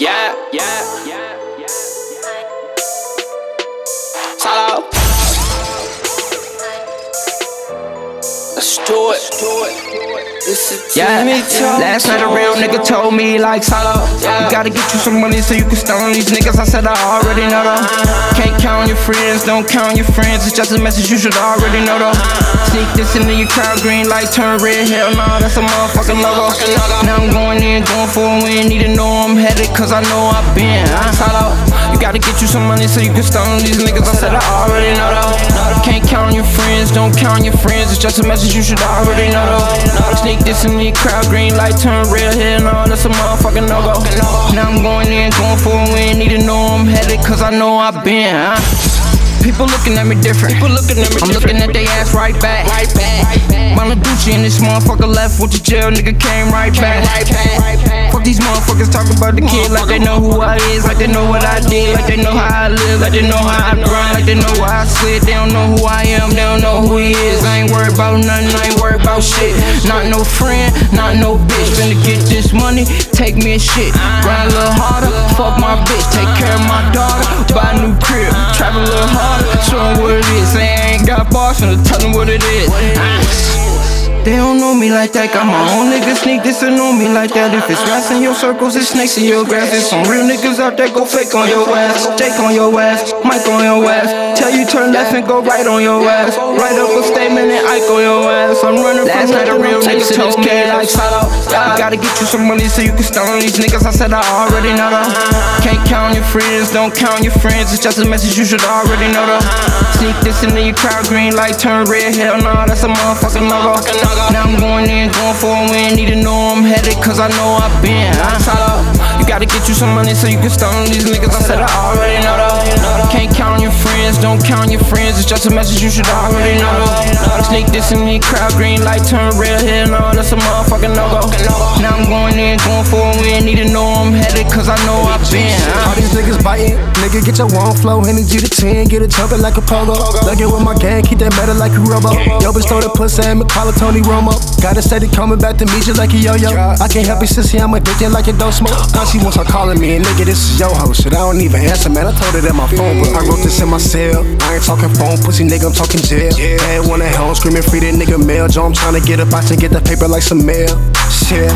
Yeah, yeah, yeah. Let's do it. Do it. Yeah, last night a real nigga told me like solo. You gotta get you some money so you can stone these niggas. I said I already know though. Can't count on your friends, don't count your friends. It's just a message you should already know though. Sneak this into your crowd, green light turn red. Hell no, that's a motherfucking logo. Now I'm going in, going for a win. Need to know I'm headed, cause I know I've been. I'm solo. You gotta get you some money so you can stone these niggas. I said I already friends, don't count your friends. It's just a message you should already know though. Sneak this in the crowd, green light turn red, hell no, that's a motherfucking no go. Now I'm going in, going for a win, need to know I'm headed, cause I know I've been. Huh? People looking at me different. People looking at me I'm different. looking at they ass right back. Right back. Mama Gucci and this motherfucker left with the jail, nigga came right back. Right back. Right back. Fuck these motherfuckers talking about the kid like they know who I is, like they know what I did, like they know how I live, like they know how I grind, like they know why I slid. They don't know who I am, they don't about nothing, I ain't worried about shit. Not no friend, not no bitch. Finna get this money, take me a shit. Grind a little harder, fuck my bitch, take care of my daughter, buy a new crib, travel a little harder, show them what it is. I ain't got bars, finna tell them what it is. They don't know me like that. Got my own niggas sneak this and know me like that. If it's rats in your circles, it's snakes in your grass. There's some real niggas out there go fake on your ass. Jake on your ass, Mike on your ass. Tell you turn left and go right on your ass. Write up a statement and Ike on your ass. I'm running Last from night a real nigga told me like solo. You gotta get you some money so you can stone these niggas. I said I already know though. Can't count your friends, don't count your friends. It's just a message you should already know though. Sneak this into your crowd, green light turn red. Hell no, that's a motherfucking no Now I'm going in, going for a win. Need to know I'm headed, cause I know I've been. I'm solo. You gotta get you some money so you can stone these niggas. I said I already count your friends. It's just a message you should already know though. Sneak this in the crowd, green light turn red. Hell no, that's a motherfucking no go. Now I'm going in, going for a win. Need to know I'm headed, cause I know I've been. All these niggas biting, nigga, get your one flow, energy to 10, get it jumping like a pogo. Lug it with my gang, keep that metal like a robo. Yo, bitch, throw the pussy and call it Tony Romo. Gotta steady coming back to meet you like a yo yo. I can't help it, sissy, I'm addicted like it don't smoke. Now she wants her calling me, and nigga, this is your host. Shit, I don't even answer, man. I told her that my phone, but I wrote this in my cell. I ain't talking phone, pussy nigga, I'm talking jail. Yeah. Bad one at home, screaming free that nigga mail. Joe, I'm trying to get up out and get the paper like some mail. Shit,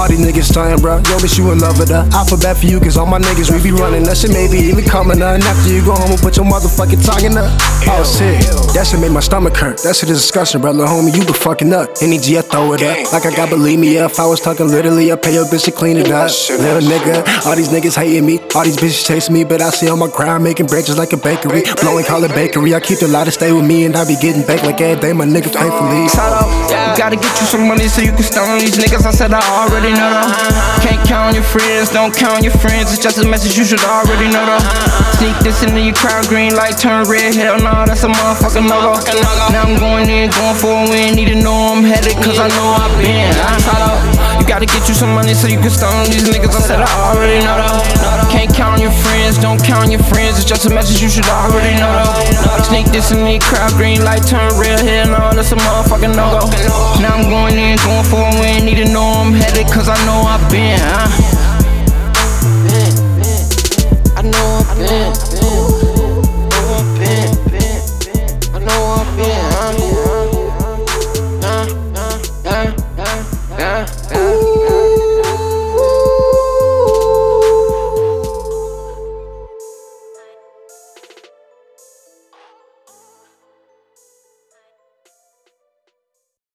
all these niggas stunning, bro. Yo, bitch, you in love with her. Alphabet for you, cause all my niggas, we be running. That shit maybe even coming up. And after you go home and put your motherfucking tongue in her. Oh, shit. That shit made my stomach hurt. That shit is disgusting, bro. Little homie, you been fucking up. Any G, I throw it up. Like I got believe me, yeah, if I was talking literally, I'd pay your bitch to clean it up. Little nigga, all these niggas hating me. All these bitches chasing me, but I see on my grind making branches like a bakery. Blowing call it bakery. I keep the light to stay with me, and I be getting baked like every day. My niggas faithfully. Solo. Gotta get you some money so you can stone these niggas. I said I already know though. Can't count on your friends, don't count on your friends. It's just a message you should already know though. Sneak this into your crowd, green light turn red. Hell no, that's a motherfucking no. Now I'm going in, going for a win. Need to know I'm headed, cause I know I've been. I'm. You gotta get you some money so you can stone these niggas. I said I already know though. On your friends, don't count your friends. It's just a message you should already know. Sneak this in the crowd, green light turn red. Hell no, that's a motherfucking no go. Now I'm going in, going for a win. Need to know I'm headed, cause I know I've been. Huh? I know I've been.